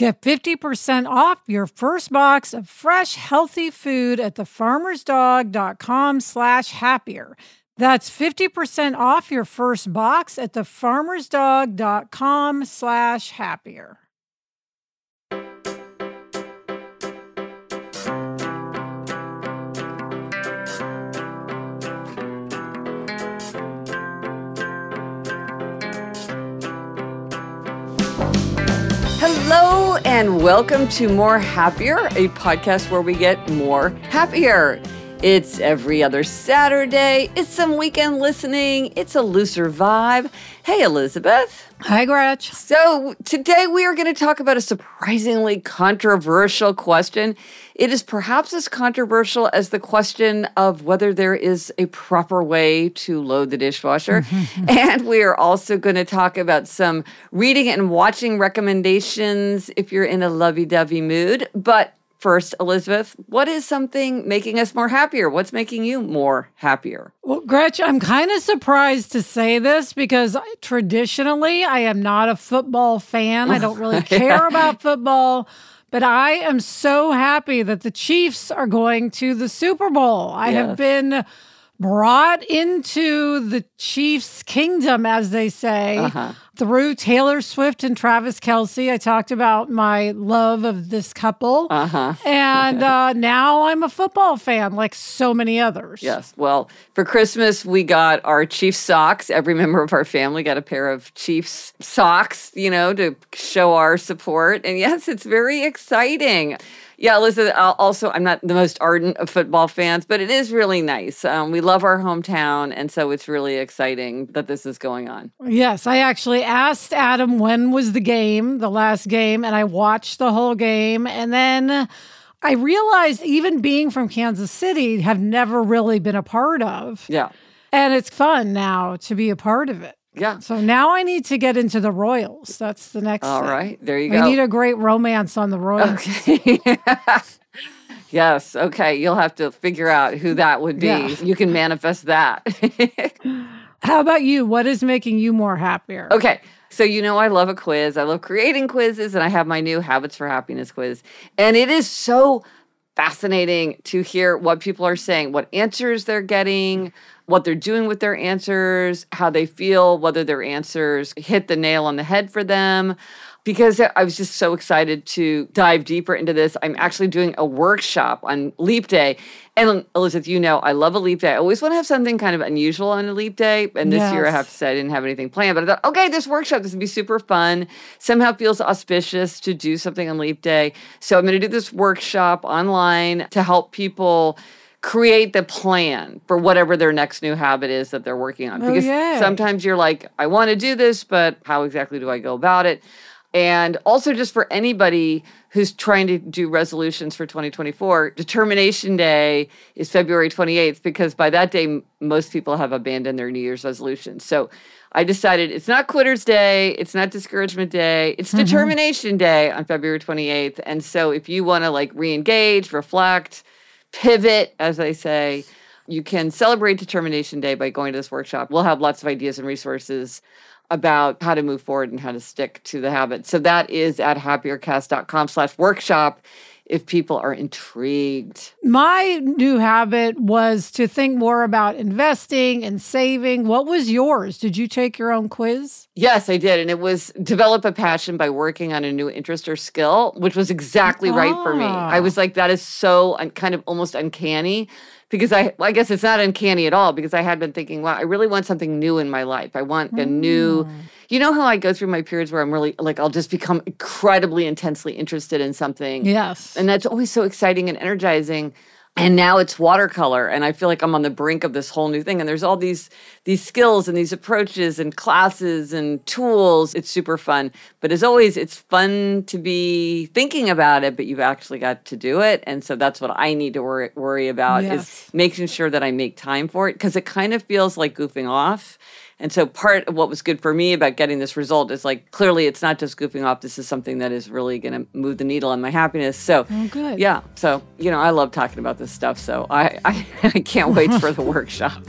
Get 50% off your first box of fresh, healthy food at thefarmersdog.com slash happier. That's 50% off your first box at thefarmersdog.com slash happier. Hello and welcome to More Happier, a podcast where we get more happier. It's every other Saturday. It's some weekend listening. It's a looser vibe. Hey, Elizabeth. Hi, Gretch. So, today we are going to talk about a surprisingly controversial question. It is perhaps as controversial as the question of whether there is a proper way to load the dishwasher. and we are also going to talk about some reading and watching recommendations if you're in a lovey dovey mood. But First, Elizabeth, what is something making us more happier? What's making you more happier? Well, Gretch, I'm kind of surprised to say this because traditionally I am not a football fan. I don't really care yeah. about football. But I am so happy that the Chiefs are going to the Super Bowl. I yes. have been brought into the Chiefs' kingdom, as they say, uh-huh. through Taylor Swift and Travis Kelce. I talked about my love of this couple. Uh-huh. And uh, now I'm a football fan, like so many others. Yes. Well, for Christmas, we got our Chiefs socks. Every member of our family got a pair of Chiefs socks, you know, to show our support. And yes, it's very exciting. Yeah, Elizabeth, also, I'm not the most ardent of football fans, but it is really nice. Um, we love our hometown, and so it's really exciting that this is going on. Yes, I actually asked Adam when was the game, the last game, and I watched the whole game. And then I realized, even being from Kansas City, have never really been a part of. Yeah. And it's fun now to be a part of it. Yeah. So now I need to get into the Royals. That's the next. All thing. right, there you I go. I need a great romance on the Royals. Okay. yes. Okay. You'll have to figure out who that would be. Yeah. You can manifest that. How about you? What is making you more happier? Okay. So, you know, I love a quiz. I love creating quizzes, and I have my new Habits for Happiness quiz. And it is so fascinating to hear what people are saying, what answers they're getting, what they're doing with their answers, how they feel, whether their answers hit the nail on the head for them. Because I was just so excited to dive deeper into this. I'm actually doing a workshop on Leap Day. And Elizabeth, you know, I love a leap day. I always want to have something kind of unusual on a leap day. And this yes. year I have to say I didn't have anything planned. But I thought, okay, this workshop, this would be super fun. Somehow feels auspicious to do something on leap day. So I'm going to do this workshop online to help people create the plan for whatever their next new habit is that they're working on. Oh, because yay. sometimes you're like, I want to do this, but how exactly do I go about it? And also, just for anybody who's trying to do resolutions for 2024, Determination Day is February 28th because by that day, most people have abandoned their New Year's resolutions. So I decided it's not Quitter's Day, it's not Discouragement Day, it's mm-hmm. Determination Day on February 28th. And so if you want to like re engage, reflect, pivot, as they say. You can celebrate Determination Day by going to this workshop. We'll have lots of ideas and resources about how to move forward and how to stick to the habit. So that is at happiercast.com slash workshop if people are intrigued. My new habit was to think more about investing and saving. What was yours? Did you take your own quiz? Yes, I did. And it was develop a passion by working on a new interest or skill, which was exactly ah. right for me. I was like, that is so un- kind of almost uncanny because I, well, I guess it's not uncanny at all because I had been thinking, wow, I really want something new in my life. I want a new, hmm. You know, how I go through my periods where I'm really like, I'll just become incredibly intensely interested in something. Yes. And that's always so exciting and energizing and now it's watercolor and i feel like i'm on the brink of this whole new thing and there's all these these skills and these approaches and classes and tools it's super fun but as always it's fun to be thinking about it but you've actually got to do it and so that's what i need to worry, worry about yes. is making sure that i make time for it because it kind of feels like goofing off and so part of what was good for me about getting this result is like clearly it's not just goofing off. This is something that is really going to move the needle on my happiness. So oh, good. Yeah. So you know I love talking about this stuff. So I I, I can't wait for the workshop.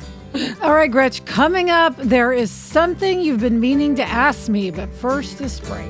All right, Gretch. Coming up, there is something you've been meaning to ask me, but first this break.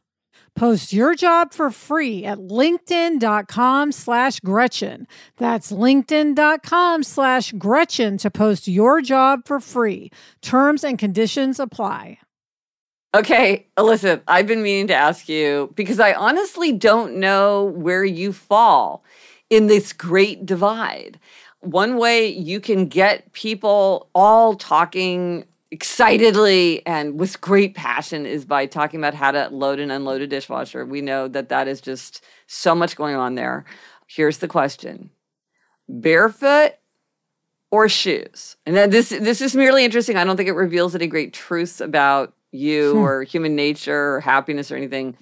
Post your job for free at linkedin.com slash Gretchen. That's linkedin.com slash Gretchen to post your job for free. Terms and conditions apply. Okay, Elizabeth, I've been meaning to ask you because I honestly don't know where you fall in this great divide. One way you can get people all talking excitedly and with great passion is by talking about how to load and unload a dishwasher. We know that that is just so much going on there. Here's the question barefoot or shoes? And then this this is merely interesting. I don't think it reveals any great truths about you hmm. or human nature or happiness or anything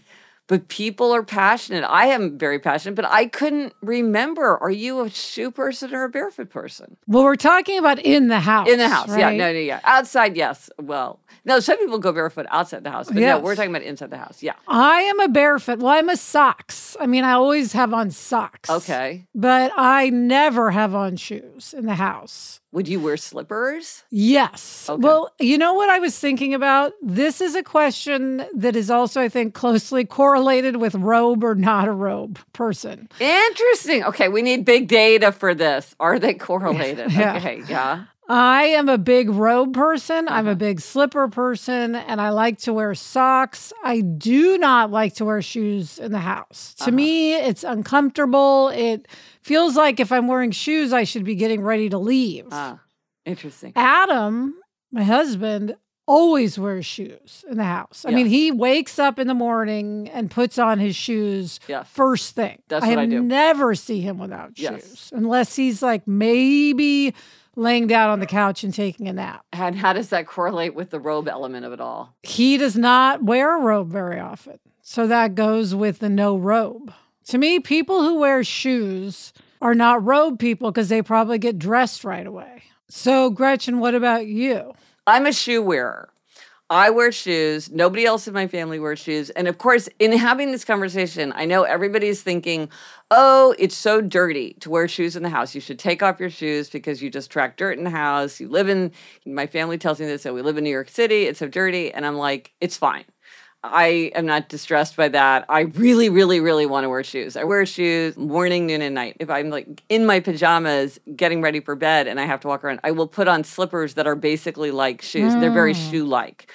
but people are passionate. I am very passionate, but I couldn't remember. Are you a shoe person or a barefoot person? Well, we're talking about in the house. In the house, right? yeah. No, no, yeah. Outside, yes. Well, no, some people go barefoot outside the house, but yes. no, we're talking about inside the house. Yeah. I am a barefoot. Well, I'm a socks. I mean, I always have on socks. Okay. But I never have on shoes in the house. Would you wear slippers? Yes. Okay. Well, you know what I was thinking about? This is a question that is also, I think, closely correlated with robe or not a robe person. Interesting. Okay, we need big data for this. Are they correlated? yeah. Okay, yeah. I am a big robe person. I'm a uh-huh. big slipper person, and I like to wear socks. I do not like to wear shoes in the house. To uh-huh. me, it's uncomfortable. It feels like if I'm wearing shoes, I should be getting ready to leave. Ah, interesting. Adam, my husband, always wears shoes in the house. I yeah. mean, he wakes up in the morning and puts on his shoes yes. first thing. That's I what I do. never see him without yes. shoes unless he's like maybe laying down on the couch and taking a nap. And how does that correlate with the robe element of it all? He does not wear a robe very often. So that goes with the no robe. To me, people who wear shoes are not robe people because they probably get dressed right away. So, Gretchen, what about you? I'm a shoe wearer. I wear shoes. Nobody else in my family wears shoes. And of course, in having this conversation, I know everybody's thinking, oh, it's so dirty to wear shoes in the house. You should take off your shoes because you just track dirt in the house. You live in, my family tells me this, so we live in New York City. It's so dirty. And I'm like, it's fine. I am not distressed by that. I really, really, really want to wear shoes. I wear shoes morning, noon, and night. If I'm like in my pajamas getting ready for bed and I have to walk around, I will put on slippers that are basically like shoes. They're very hmm. shoe like.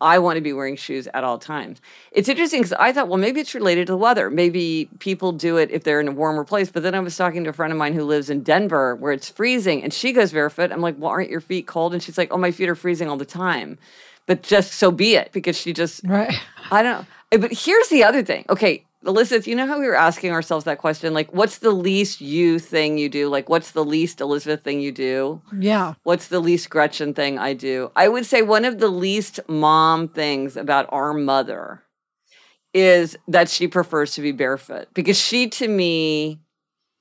I want to be wearing shoes at all times. It's interesting because I thought, well, maybe it's related to the weather. Maybe people do it if they're in a warmer place. But then I was talking to a friend of mine who lives in Denver where it's freezing and she goes barefoot. I'm like, well, aren't your feet cold? And she's like, oh, my feet are freezing all the time. But just so be it because she just, Right. I don't know. Eh, but here's the other thing. Okay, Elizabeth, you know how we were asking ourselves that question? Like, what's the least you thing you do? Like, what's the least Elizabeth thing you do? Yeah. What's the least Gretchen thing I do? I would say one of the least mom things about our mother is that she prefers to be barefoot because she, to me,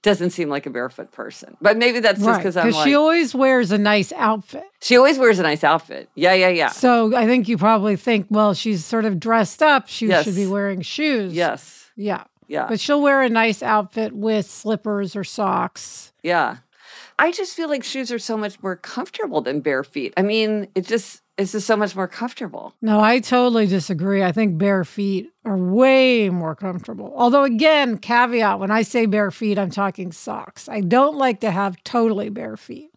doesn't seem like a barefoot person. But maybe that's just Right. because I'm Because like, she always wears a nice outfit. she always wears a nice outfit. Yeah, yeah, yeah. So I think you probably think, well, she's sort of dressed up. She Yes. should be wearing shoes. Yes. Yeah. Yeah. But she'll wear a nice outfit with slippers or socks. Yeah. I just feel like shoes are so much more comfortable than bare feet. I mean, it just it's just so much more comfortable. No, I totally disagree. I think bare feet are way more comfortable. Although, again, caveat when I say bare feet, I'm talking socks. I don't like to have totally bare feet.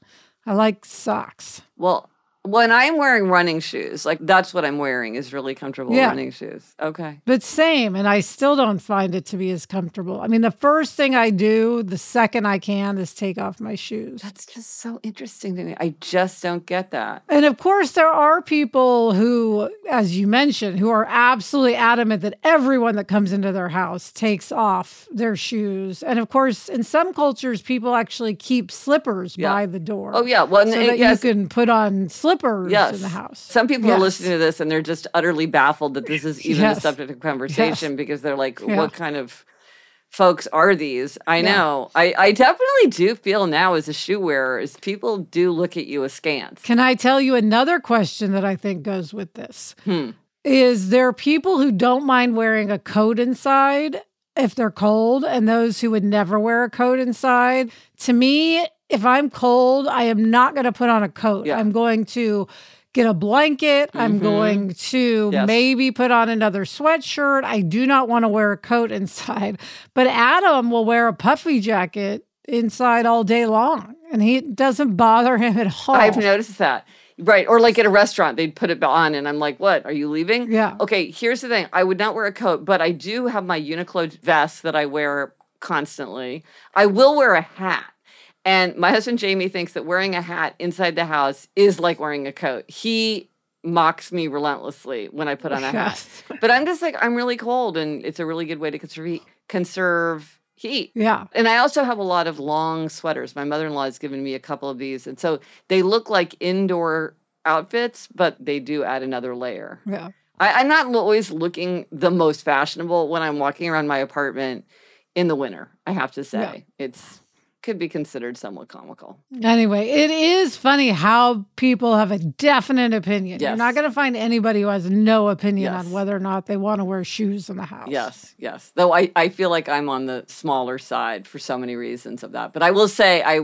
I like socks. Well, when I'm wearing running shoes, like that's what I'm wearing is really comfortable Yeah. running shoes. Okay. But same, and I still don't find it to be as comfortable. I mean, the first thing I do the second I can is take off my shoes. That's just so interesting to me. I just don't get that. And of course, there are people who, as you mentioned, who are absolutely adamant that everyone that comes into their house takes off their shoes. And of course, in some cultures, people actually keep slippers Yeah. by the door. Oh yeah. Well, So and that yes, you can put on slippers yes. in the house. Some people are listening to this and they're just utterly baffled that this is even a subject of conversation because they're like, Yeah. what kind of folks are these? I Yeah. know. I, I definitely do feel now as a shoe wearer is people do look at you askance. Can I tell you another question that I think goes with this? Hmm. Is there people who don't mind wearing a coat inside if they're cold, and those who would never wear a coat inside? To me, if I'm cold, I am not going to put on a coat. Yeah. I'm going to get a blanket. I'm Mhm. going to Yes. maybe put on another sweatshirt. I do not want to wear a coat inside. But Adam will wear a puffy jacket inside all day long, and he doesn't bother him at all. I've noticed that. Right. Or like at a restaurant, they'd put it on and I'm like, what? Are you leaving? Yeah. Okay, here's the thing. I would not wear a coat, but I do have my Uniqlo vest that I wear constantly. I will wear a hat. And my husband Jamie thinks that wearing a hat inside the house is like wearing a coat. He mocks me relentlessly when I put on a hat. But I'm just like, I'm really cold and it's a really good way to conserve heat. Conserve heat. Yeah. And I also have a lot of long sweaters. My mother in law has given me a couple of these. And so they look like indoor outfits, but they do add another layer. Yeah. I, I'm not always looking the most fashionable when I'm walking around my apartment in the winter, I have to say. It's could be considered somewhat comical. Anyway, it is funny how people have a definite opinion. You're not going to find anybody who has no opinion Yes. on whether or not they want to wear shoes in the house. Yes, yes. Though I, I feel like I'm on the smaller side for so many reasons of that. But I will say I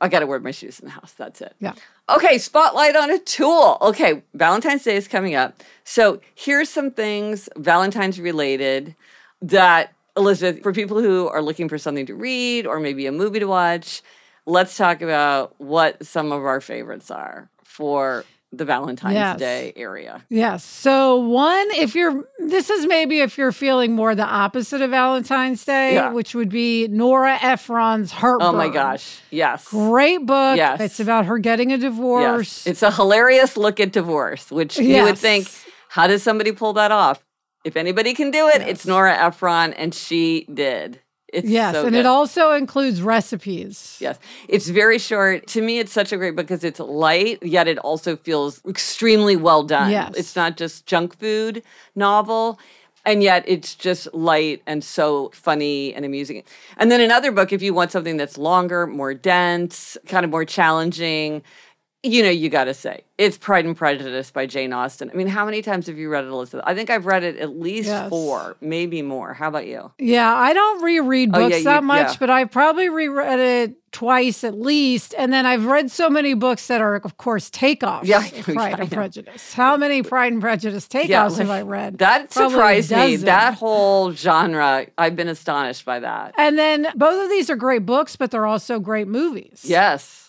I gotta wear my shoes in the house. That's it. Yeah. Okay, spotlight on a tool. Okay, Valentine's Day is coming up. So here's some things Valentine's related that Elizabeth, for people who are looking for something to read or maybe a movie to watch, let's talk about what some of our favorites are for the Valentine's Yes. Day area. Yes. So, one, if you're, this is maybe if you're feeling more the opposite of Valentine's Day, Yeah. which would be Nora Ephron's Heartburn. Oh my gosh. Yes. Great book. Yes. It's about her getting a divorce. Yes. It's a hilarious look at divorce, which you would think, how does somebody pull that off? If anybody can do it, Yes. it's Nora Ephron, and she did. It's yes. so and good. it also includes recipes. Yes, it's very short. To me, it's such a great book because it's light, yet it also feels extremely well done. Yes. It's not just junk food novel. And yet it's just light and so funny and amusing. And then another book, if you want something that's longer, more dense, kind of more challenging, you know, you got to say it's Pride and Prejudice by Jane Austen. I mean, how many times have you read it, Elizabeth? I think I've read it at least Yes. four, maybe more. How about you? Yeah, I don't reread Oh, books yeah, you- that much, yeah. but I've probably reread it twice at least. And then I've read so many books that are, of course, takeoffs Yeah, yeah, Pride I and. Prejudice. How many Pride and Prejudice takeoffs Yeah, have I read? That Probably surprised me. That whole genre, I've been astonished by that. And then both of these are great books, but they're also great movies. Yes.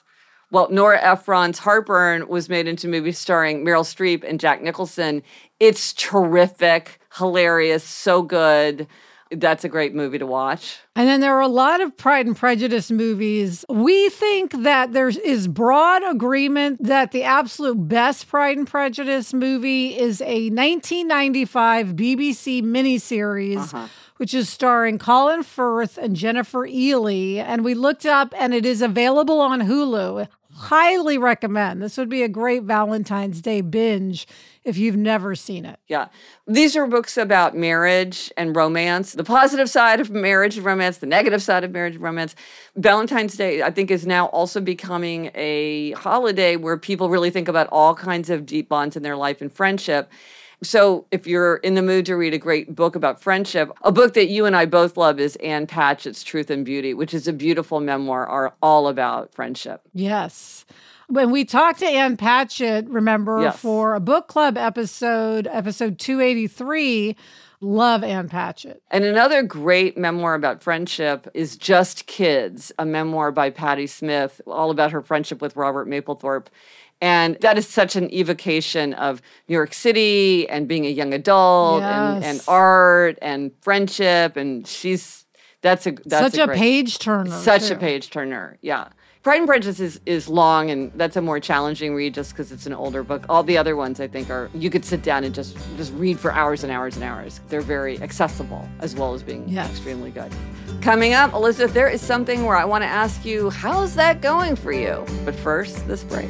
Well, Nora Ephron's Heartburn was made into a movie starring Meryl Streep and Jack Nicholson. It's terrific, hilarious, so good. That's a great movie to watch. And then there are a lot of Pride and Prejudice movies. We think that there is broad agreement that the absolute best Pride and Prejudice movie is a 1995 BBC miniseries. Uh-huh. Which is starring Colin Firth and Jennifer Ehle. And we looked up and it is available on Hulu. Highly recommend. This would be a great Valentine's Day binge if you've never seen it. Yeah. These are books about marriage and romance, the positive side of marriage and romance, the negative side of marriage and romance. Valentine's Day, I think, is now also becoming a holiday where people really think about all kinds of deep bonds in their life and friendship. So, if you're in the mood to read a great book about friendship, a book that you and I both love is Ann Patchett's Truth and Beauty, which is a beautiful memoir are all about friendship. Yes. When we talked to Ann Patchett, remember, Yes. for a book club episode, episode 283, love Ann Patchett. And another great memoir about friendship is Just Kids, a memoir by Patti Smith, all about her friendship with Robert Mapplethorpe. And that is such an evocation of New York City and being a young adult and, and art and friendship. And she's that's a that's Such a, great, page turner. such a page turner. Yeah. Pride and Prejudice is, is long and that's a more challenging read just because it's an older book. All the other ones I think are you could sit down and just just read for hours and hours and hours. They're very accessible as well as being Yes. extremely good. Coming up, Elizabeth, there is something where I want to ask you, how's that going for you? But first, this break.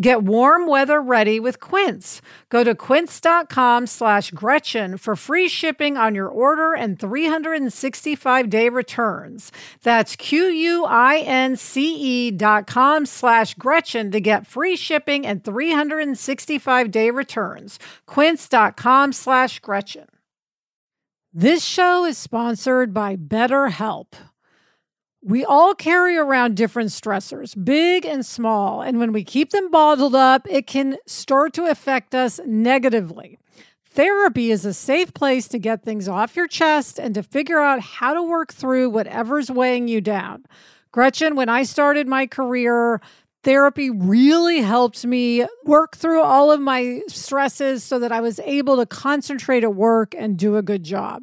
Get warm weather ready with Quince. Go to quince.com slash Gretchen for free shipping on your order and 365 day returns. That's Q-U-I-N-C-E dot com slash Gretchen to get free shipping and 365 day returns. Quince.com slash Gretchen. This show is sponsored by BetterHelp. We all carry around different stressors, big and small, and when we keep them bottled up, it can start to affect us negatively. Therapy is a safe place to get things off your chest and to figure out how to work through whatever's weighing you down. Gretchen, when I started my career, therapy really helped me work through all of my stresses so that I was able to concentrate at work and do a good job.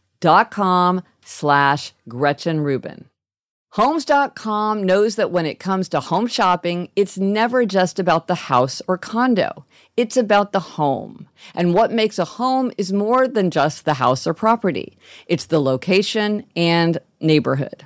com slash Gretchen Rubin. Homes.com knows that when it comes to home shopping, it's never just about the house or condo. It's about the home. And what makes a home is more than just the house or property. It's the location and neighborhood.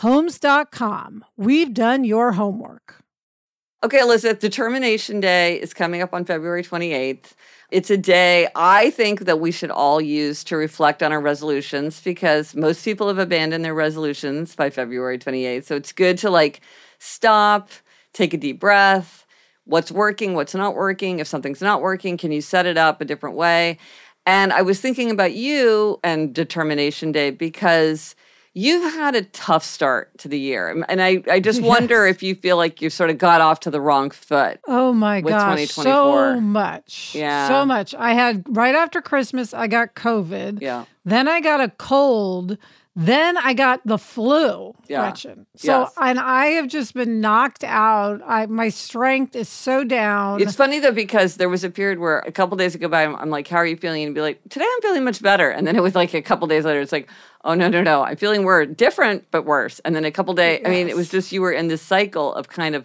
Homes.com. We've done your homework. Okay, Elizabeth, Determination Day is coming up on February 28th. It's a day I think that we should all use to reflect on our resolutions because most people have abandoned their resolutions by February 28th. So it's good to like stop, take a deep breath. What's working, what's not working? If something's not working, can you set it up a different way? And I was thinking about you and Determination Day because You've had a tough start to the year. And I, I just yes. wonder if you feel like you've sort of got off to the wrong foot. Oh my gosh. So much. Yeah. So much. I had right after Christmas, I got COVID. Yeah. Then I got a cold. Then I got the flu, yeah. Gretchen. So, yes. and I have just been knocked out. I my strength is so down. It's funny though because there was a period where a couple days ago, by I'm, I'm like, "How are you feeling?" And be like, "Today I'm feeling much better." And then it was like a couple days later, it's like, "Oh no, no, no, I'm feeling worse, different but worse." And then a couple days, yes. I mean, it was just you were in this cycle of kind of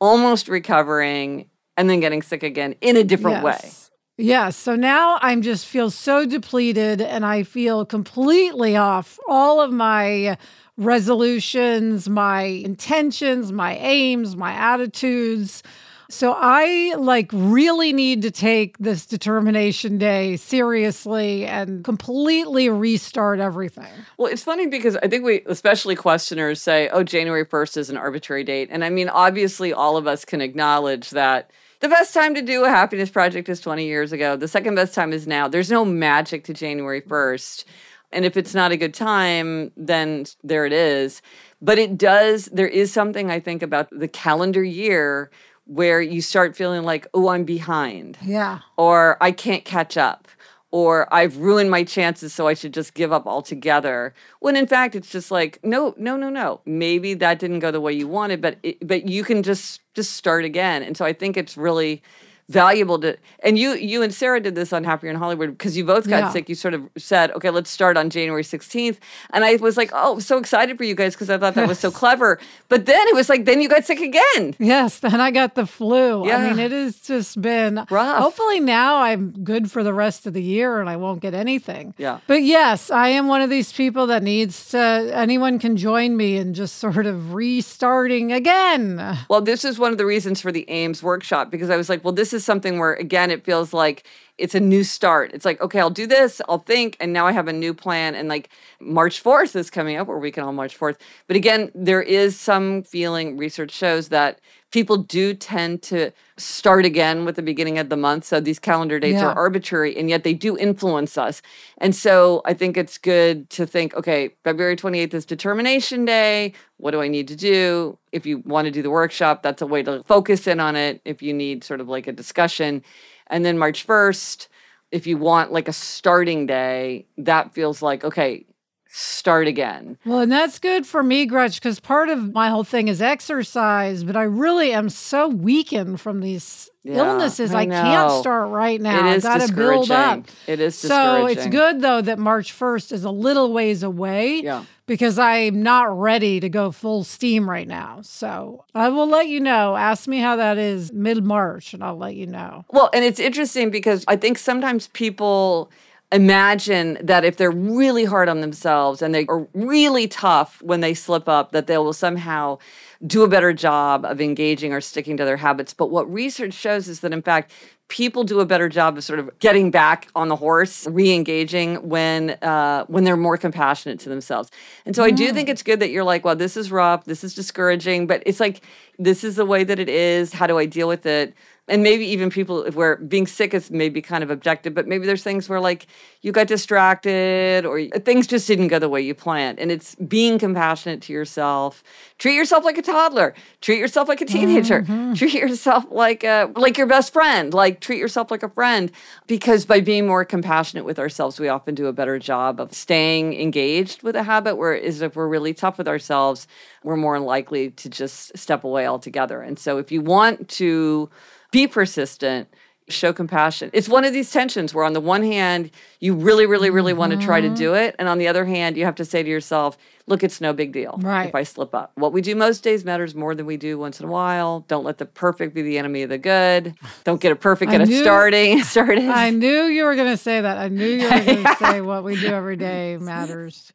almost recovering and then getting sick again in a different yes. way. Yeah. So now I'm just feel so depleted and I feel completely off all of my resolutions, my intentions, my aims, my attitudes. So I like really need to take this determination day seriously and completely restart everything. Well, it's funny because I think we, especially questioners, say, oh, January 1st is an arbitrary date. And I mean, obviously, all of us can acknowledge that the best time to do a happiness project is 20 years ago. The second best time is now. There's no magic to January 1st. And if it's not a good time, then there it is. But it does, there is something I think about the calendar year where you start feeling like, oh, I'm behind. Yeah. Or I can't catch up or I've ruined my chances, so I should just give up altogether. When in fact, it's just like, no, no, no, no. Maybe that didn't go the way you wanted, but it, but you can just just start again. And so I think it's really valuable to and you you and Sarah did this on Happier in Hollywood because you both got yeah. sick. You sort of said, okay, let's start on January 16th. And I was like, oh, so excited for you guys because I thought that was so clever. But then it was like, then you got sick again. Yes, then I got the flu. Yeah. I mean, it has just been rough. Hopefully now I'm good for the rest of the year and I won't get anything. Yeah. But yes, I am one of these people that needs to anyone can join me in just sort of restarting again. Well, this is one of the reasons for the AIMS workshop because I was like, well, this is something where again it feels like it's a new start. It's like, okay, I'll do this, I'll think, and now I have a new plan. And like March 4th is coming up, or we can all March 4th. But again, there is some feeling, research shows that people do tend to start again with the beginning of the month. So these calendar dates yeah. are arbitrary, and yet they do influence us. And so I think it's good to think, okay, February 28th is determination day. What do I need to do? If you want to do the workshop, that's a way to focus in on it. If you need sort of like a discussion, and then March 1st, if you want like a starting day, that feels like, okay, start again. Well, and that's good for me, Gretch, because part of my whole thing is exercise, but I really am so weakened from these yeah, illnesses. I, I can't start right now. It is I've got to build up. It is So it's good though that March 1st is a little ways away. Yeah. Because I'm not ready to go full steam right now. So I will let you know. Ask me how that is mid March and I'll let you know. Well, and it's interesting because I think sometimes people imagine that if they're really hard on themselves and they are really tough when they slip up, that they will somehow do a better job of engaging or sticking to their habits. But what research shows is that, in fact, people do a better job of sort of getting back on the horse, re-engaging when uh, when they're more compassionate to themselves. And so mm. I do think mm. it's good that you're like, well, this is rough, this is discouraging, but it's like this is the way that it is. How do I deal with it? And maybe even people where being sick is maybe kind of objective, but maybe there's things where like you got distracted or things just didn't go the way you planned. And it's being compassionate to yourself. Treat yourself like a toddler. Treat yourself like a teenager. Mm-hmm. Treat yourself like a like your best friend. Like treat yourself like a friend. Because by being more compassionate with ourselves, we often do a better job of staying engaged with a habit. Whereas if we're really tough with ourselves, we're more likely to just step away altogether. And so if you want to be persistent, show compassion. It's one of these tensions where, on the one hand, you really, really, really mm-hmm. want to try to do mm-hmm. it. And on the other hand, you have to say to yourself, look, it's no big deal right. if I slip up. What we do most days matters more than we do once in a while. Don't let the perfect be the enemy of the good. Don't get a perfect at knew, starting started. I knew you were going to say that. I knew you were going to say what we do every day matters.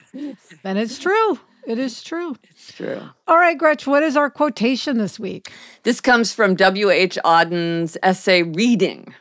And it's true. It is true. It's true. All right, Gretch, what is our quotation this week? This comes from W.H. Auden's essay Reading.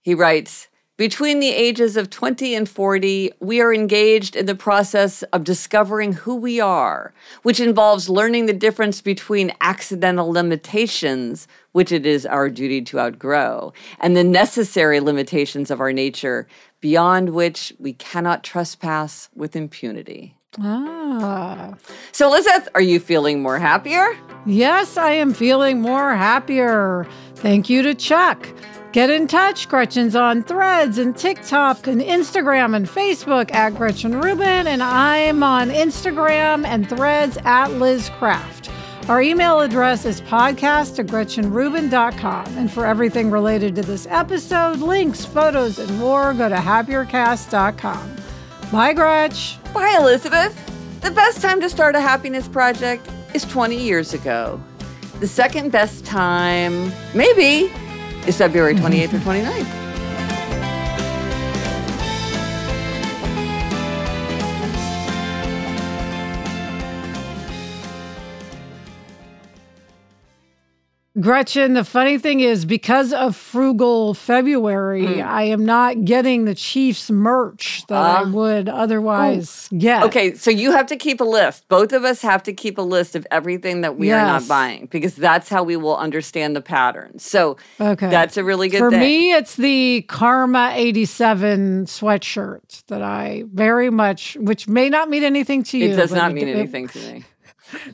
He writes, between the ages of 20 and 40, we are engaged in the process of discovering who we are, which involves learning the difference between accidental limitations, which it is our duty to outgrow, and the necessary limitations of our nature, beyond which we cannot trespass with impunity. Ah. So, Elizabeth, are you feeling more happier? Yes, I am feeling more happier. Thank you to Chuck. Get in touch. Gretchen's on threads and TikTok and Instagram and Facebook at Gretchen Rubin, and I'm on Instagram and threads at Liz Craft. Our email address is podcast at GretchenRubin.com. And for everything related to this episode, links, photos, and more, go to happiercast.com. Bye, Gretch. Bye, Elizabeth. The best time to start a happiness project is 20 years ago. The second best time, maybe, is February 28th or 29th. Gretchen, the funny thing is, because of frugal February, mm. I am not getting the Chiefs merch that uh, I ah. would otherwise oh. get. Okay, so you have to keep a list. Both of us have to keep a list of everything that we yes. are not buying because that's how we will understand the pattern. So okay. that's a really good thing. For thing. me, it's the Karma 87 sweatshirt that I very much, which may not mean anything to you. It does not mean it, anything to me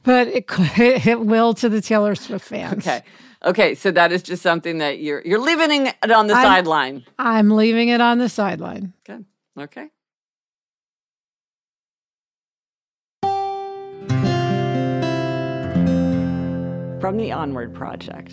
but it it will to the Taylor Swift fans. Okay. Okay, so that is just something that you're you're leaving it on the I'm, sideline. I'm leaving it on the sideline. Good. Okay. From the Onward Project.